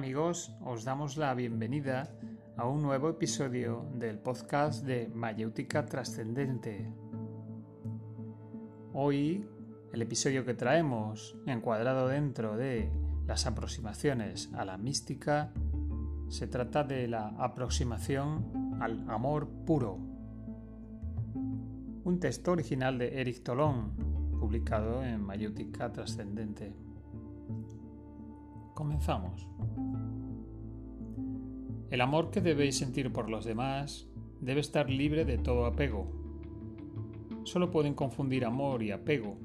amigos, os damos la bienvenida a un nuevo episodio del podcast de Mayéutica Trascendente. Hoy el episodio que traemos, encuadrado dentro de las aproximaciones a la mística, se trata de la aproximación al amor puro. Un texto original de Eric Tolón, publicado en Mayéutica Trascendente. Comenzamos. El amor que debéis sentir por los demás debe estar libre de todo apego. Solo pueden confundir amor y apego,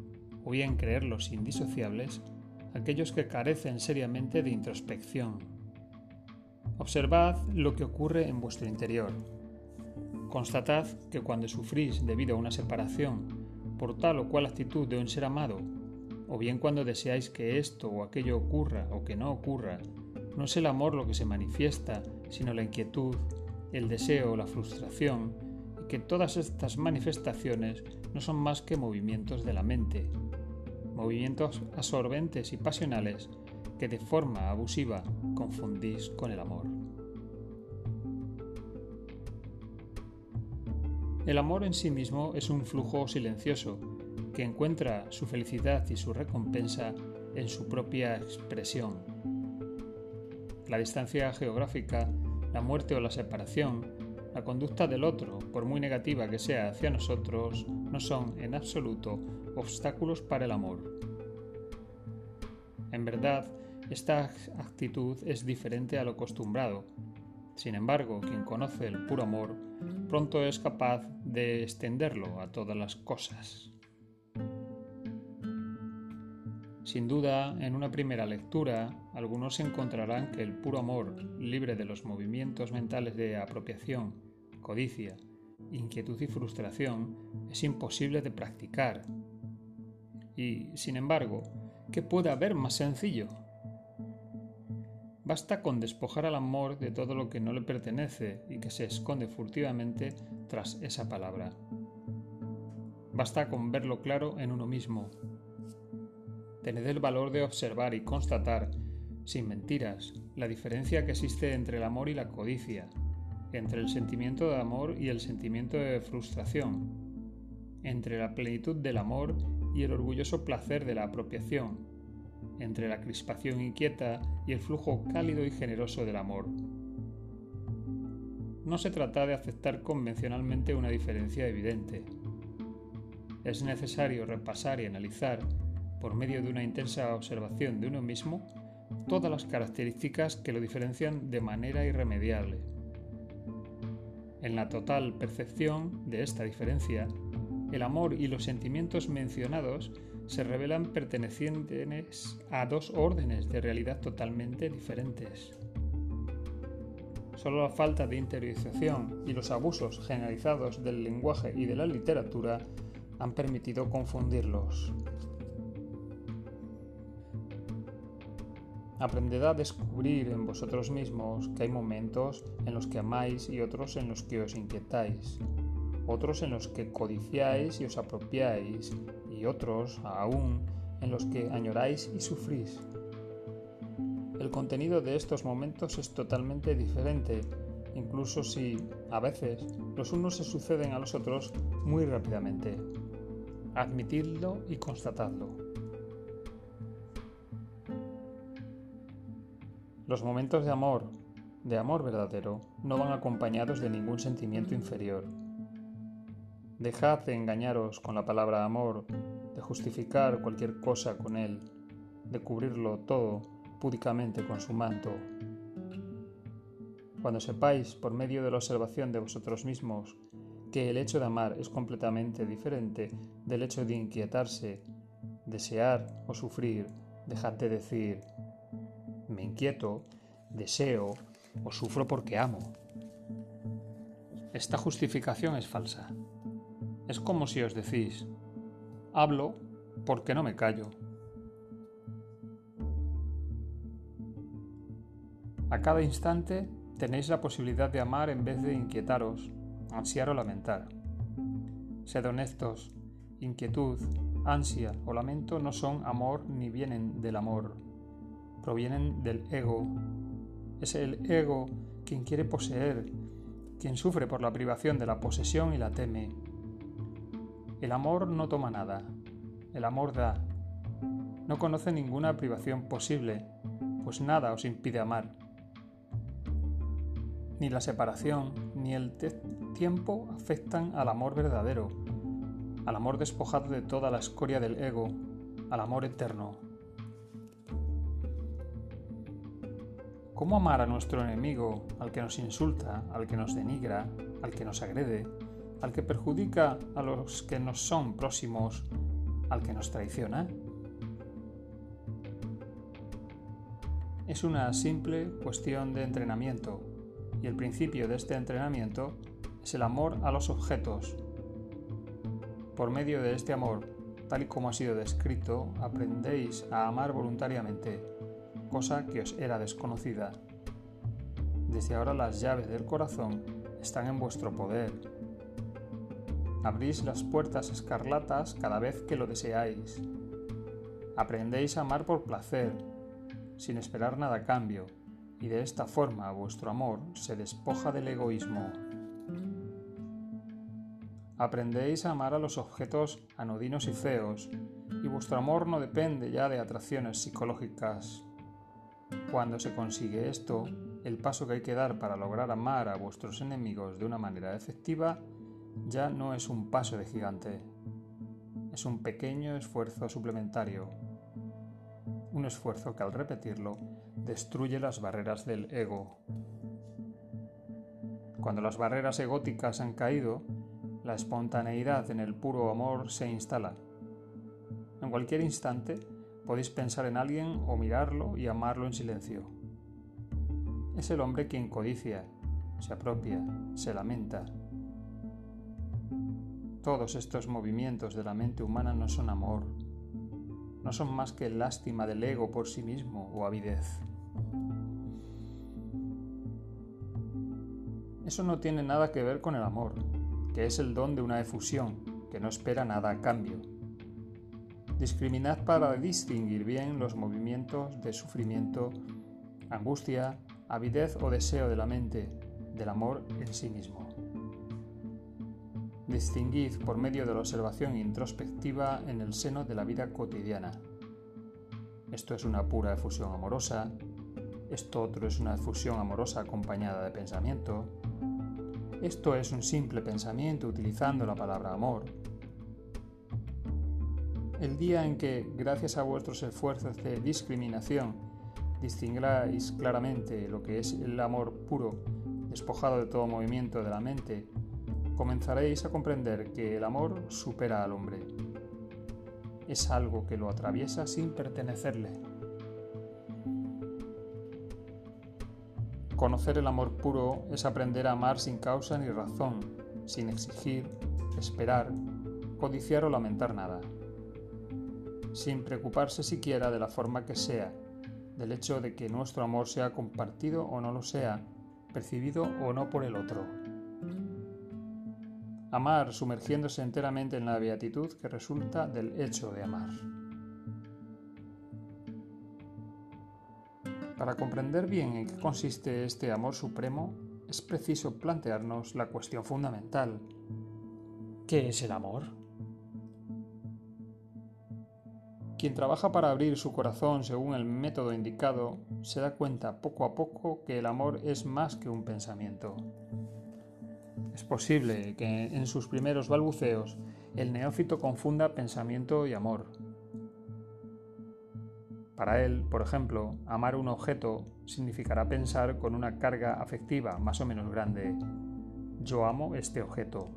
o bien creerlos indisociables, aquellos que carecen seriamente de introspección. Observad lo que ocurre en vuestro interior. Constatad que cuando sufrís debido a una separación por tal o cual actitud de un ser amado, o bien cuando deseáis que esto o aquello ocurra o que no ocurra, no es el amor lo que se manifiesta, sino la inquietud, el deseo, la frustración, y que todas estas manifestaciones no son más que movimientos de la mente, movimientos absorbentes y pasionales que de forma abusiva confundís con el amor. El amor en sí mismo es un flujo silencioso que encuentra su felicidad y su recompensa en su propia expresión. La distancia geográfica, la muerte o la separación, la conducta del otro, por muy negativa que sea hacia nosotros, no son en absoluto obstáculos para el amor. En verdad, esta actitud es diferente a lo acostumbrado. Sin embargo, quien conoce el puro amor pronto es capaz de extenderlo a todas las cosas. Sin duda, en una primera lectura, algunos encontrarán que el puro amor, libre de los movimientos mentales de apropiación, codicia, inquietud y frustración, es imposible de practicar. Y, sin embargo, ¿qué puede haber más sencillo? Basta con despojar al amor de todo lo que no le pertenece y que se esconde furtivamente tras esa palabra. Basta con verlo claro en uno mismo, tened el valor de observar y constatar, sin mentiras, la diferencia que existe entre el amor y la codicia, entre el sentimiento de amor y el sentimiento de frustración, entre la plenitud del amor y el orgulloso placer de la apropiación, entre la crispación inquieta y el flujo cálido y generoso del amor. No se trata de aceptar convencionalmente una diferencia evidente. Es necesario repasar y analizar por medio de una intensa observación de uno mismo, todas las características que lo diferencian de manera irremediable. En la total percepción de esta diferencia, el amor y los sentimientos mencionados se revelan pertenecientes a dos órdenes de realidad totalmente diferentes. Solo la falta de interiorización y los abusos generalizados del lenguaje y de la literatura han permitido confundirlos. Aprended a descubrir en vosotros mismos que hay momentos en los que amáis y otros en los que os inquietáis, otros en los que codiciáis y os apropiáis, y otros, aún, en los que añoráis y sufrís. El contenido de estos momentos es totalmente diferente, incluso si, a veces, los unos se suceden a los otros muy rápidamente. Admitidlo y constatadlo. Los momentos de amor, de amor verdadero, no van acompañados de ningún sentimiento inferior. Dejad de engañaros con la palabra amor, de justificar cualquier cosa con él, de cubrirlo todo púdicamente con su manto. Cuando sepáis, por medio de la observación de vosotros mismos, que el hecho de amar es completamente diferente del hecho de inquietarse, desear o sufrir, dejad de decir, me inquieto, deseo o sufro porque amo. Esta justificación es falsa. Es como si os decís, hablo porque no me callo. A cada instante tenéis la posibilidad de amar en vez de inquietaros, ansiar o lamentar. Sed honestos, inquietud, ansia o lamento no son amor ni vienen del amor provienen del ego, Es el ego quien quiere poseer, quien sufre por la privación de la posesión y la teme. El amor no toma nada, el amor da. No conoce ninguna privación posible, pues nada os impide amar. Ni la separación ni el tiempo afectan al amor verdadero, al amor despojado de toda la escoria del ego, al amor eterno. ¿Cómo amar a nuestro enemigo, al que nos insulta, al que nos denigra, al que nos agrede, al que perjudica a los que nos son próximos, al que nos traiciona? Es una simple cuestión de entrenamiento y el principio de este entrenamiento es el amor a los objetos. Por medio de este amor, tal y como ha sido descrito, aprendéis a amar voluntariamente, cosa que os era desconocida. Desde ahora las llaves del corazón están en vuestro poder. Abrís las puertas escarlatas cada vez que lo deseáis. Aprendéis a amar por placer, sin esperar nada a cambio, y de esta forma vuestro amor se despoja del egoísmo. Aprendéis a amar a los objetos anodinos y feos, y vuestro amor no depende ya de atracciones psicológicas. Cuando se consigue esto, el paso que hay que dar para lograr amar a vuestros enemigos de una manera efectiva ya no es un paso de gigante, es un pequeño esfuerzo suplementario, un esfuerzo que al repetirlo destruye las barreras del ego. Cuando las barreras egóticas han caído, la espontaneidad en el puro amor se instala. En cualquier instante podéis pensar en alguien o mirarlo y amarlo en silencio. Es el hombre quien codicia, se apropia, se lamenta. Todos estos movimientos de la mente humana no son amor, no son más que lástima del ego por sí mismo o avidez. Eso no tiene nada que ver con el amor, que es el don de una efusión, que no espera nada a cambio. Discriminad para distinguir bien los movimientos de sufrimiento, angustia, avidez o deseo de la mente, del amor en sí mismo. Distinguid por medio de la observación introspectiva en el seno de la vida cotidiana. Esto es una pura efusión amorosa, esto otro es una efusión amorosa acompañada de pensamiento, esto es un simple pensamiento utilizando la palabra amor. El día en que, gracias a vuestros esfuerzos de discriminación, distinguáis claramente lo que es el amor puro, despojado de todo movimiento de la mente, comenzaréis a comprender que el amor supera al hombre. Es algo que lo atraviesa sin pertenecerle. Conocer el amor puro es aprender a amar sin causa ni razón, sin exigir, esperar, codiciar o lamentar nada, sin preocuparse siquiera de la forma que sea, del hecho de que nuestro amor sea compartido o no lo sea, percibido o no por el otro. Amar sumergiéndose enteramente en la beatitud que resulta del hecho de amar. Para comprender bien en qué consiste este amor supremo, es preciso plantearnos la cuestión fundamental. ¿Qué es el amor? Quien trabaja para abrir su corazón según el método indicado se da cuenta poco a poco que el amor es más que un pensamiento. Es posible que en sus primeros balbuceos el neófito confunda pensamiento y amor, para él, por ejemplo, amar un objeto significará pensar con una carga afectiva más o menos grande. Yo amo este objeto.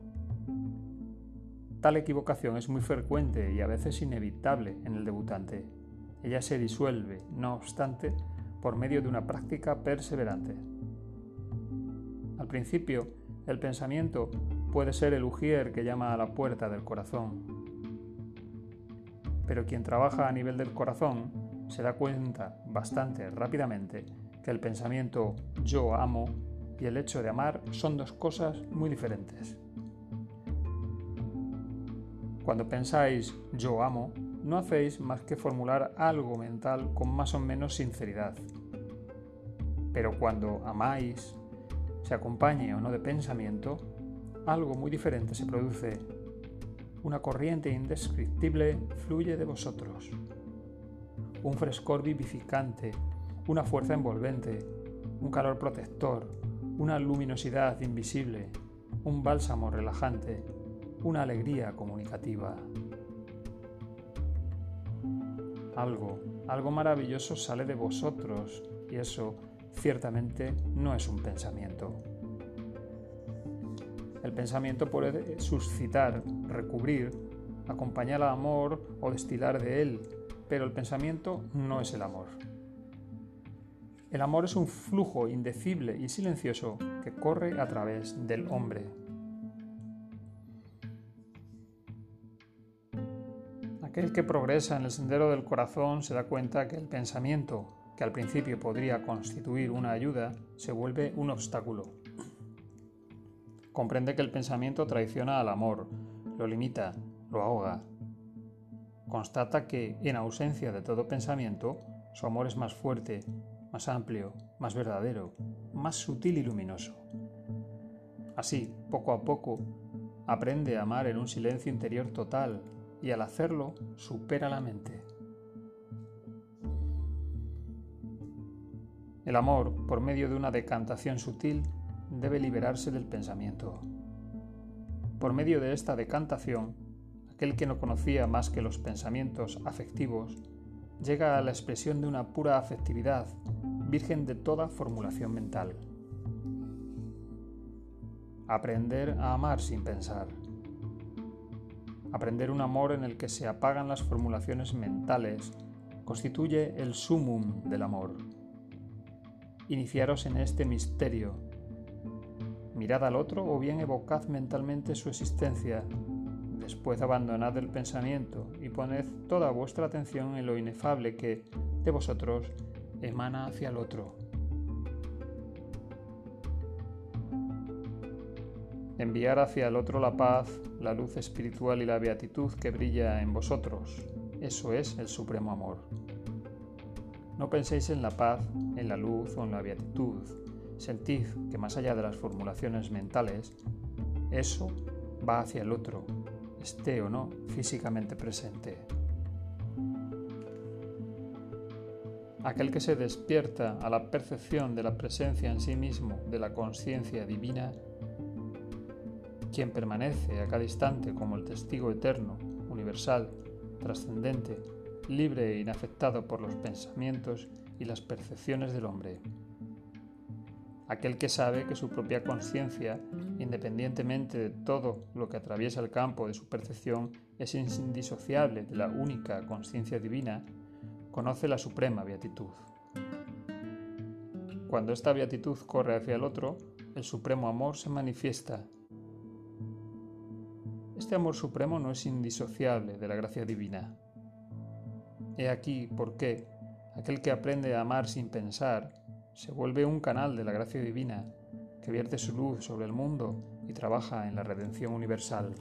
Tal equivocación es muy frecuente y a veces inevitable en el debutante. Ella se disuelve, no obstante, por medio de una práctica perseverante. Al principio, el pensamiento puede ser el ujier que llama a la puerta del corazón. Pero quien trabaja a nivel del corazón se da cuenta bastante rápidamente que el pensamiento yo amo y el hecho de amar son dos cosas muy diferentes. Cuando pensáis yo amo, no hacéis más que formular algo mental con más o menos sinceridad. Pero cuando amáis, se acompañe o no de pensamiento, algo muy diferente se produce. Una corriente indescriptible fluye de vosotros. Un frescor vivificante, una fuerza envolvente, un calor protector, una luminosidad invisible, un bálsamo relajante, una alegría comunicativa. Algo, algo maravilloso sale de vosotros y eso ciertamente no es un pensamiento. El pensamiento puede suscitar, recubrir, acompañar al amor o destilar de él, pero el pensamiento no es el amor. El amor es un flujo indecible y silencioso que corre a través del hombre. Aquel que progresa en el sendero del corazón se da cuenta que el pensamiento, que al principio podría constituir una ayuda, se vuelve un obstáculo. Comprende que el pensamiento traiciona al amor, lo limita, lo ahoga. Constata que, en ausencia de todo pensamiento, su amor es más fuerte, más amplio, más verdadero, más sutil y luminoso. Así, poco a poco, aprende a amar en un silencio interior total y al hacerlo supera la mente. El amor, por medio de una decantación sutil, debe liberarse del pensamiento. Por medio de esta decantación, aquel que no conocía más que los pensamientos afectivos llega a la expresión de una pura afectividad, virgen de toda formulación mental. Aprender a amar sin pensar. Aprender un amor en el que se apagan las formulaciones mentales constituye el sumum del amor. Iniciaros en este misterio. Mirad al otro o bien evocad mentalmente su existencia Después abandonad el pensamiento y poned toda vuestra atención en lo inefable que, de vosotros, emana hacia el otro. Enviar hacia el otro la paz, la luz espiritual y la beatitud que brilla en vosotros. Eso es el supremo amor. No penséis en la paz, en la luz o en la beatitud. Sentid que más allá de las formulaciones mentales, eso va hacia el otro, esté o no físicamente presente. Aquel que se despierta a la percepción de la presencia en sí mismo de la conciencia divina, quien permanece a cada instante como el testigo eterno, universal, trascendente, libre e inafectado por los pensamientos y las percepciones del hombre aquel que sabe que su propia conciencia, independientemente de todo lo que atraviesa el campo de su percepción, es indisociable de la única conciencia divina, conoce la suprema beatitud. Cuando esta beatitud corre hacia el otro, el supremo amor se manifiesta. Este amor supremo no es indisociable de la gracia divina. He aquí por qué aquel que aprende a amar sin pensar se vuelve un canal de la gracia divina que vierte su luz sobre el mundo y trabaja en la redención universal.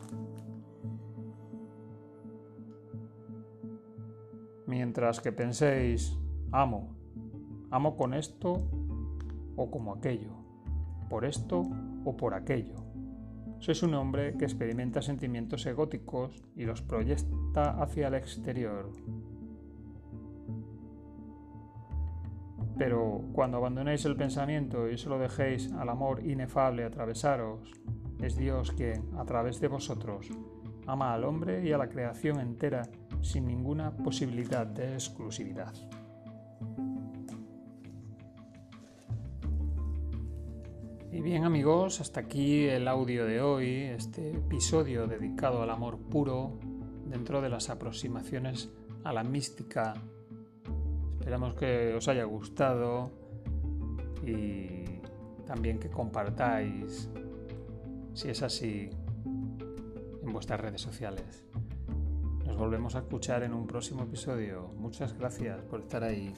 Mientras que penséis, amo, amo con esto o como aquello, por esto o por aquello. Sois un hombre que experimenta sentimientos egóticos y los proyecta hacia el exterior, Pero cuando abandonéis el pensamiento y solo dejéis al amor inefable atravesaros, es Dios quien, a través de vosotros, ama al hombre y a la creación entera sin ninguna posibilidad de exclusividad. Y bien amigos, hasta aquí el audio de hoy, este episodio dedicado al amor puro dentro de las aproximaciones a la mística Esperamos que os haya gustado y también que compartáis, si es así, en vuestras redes sociales. Nos volvemos a escuchar en un próximo episodio. Muchas gracias por estar ahí.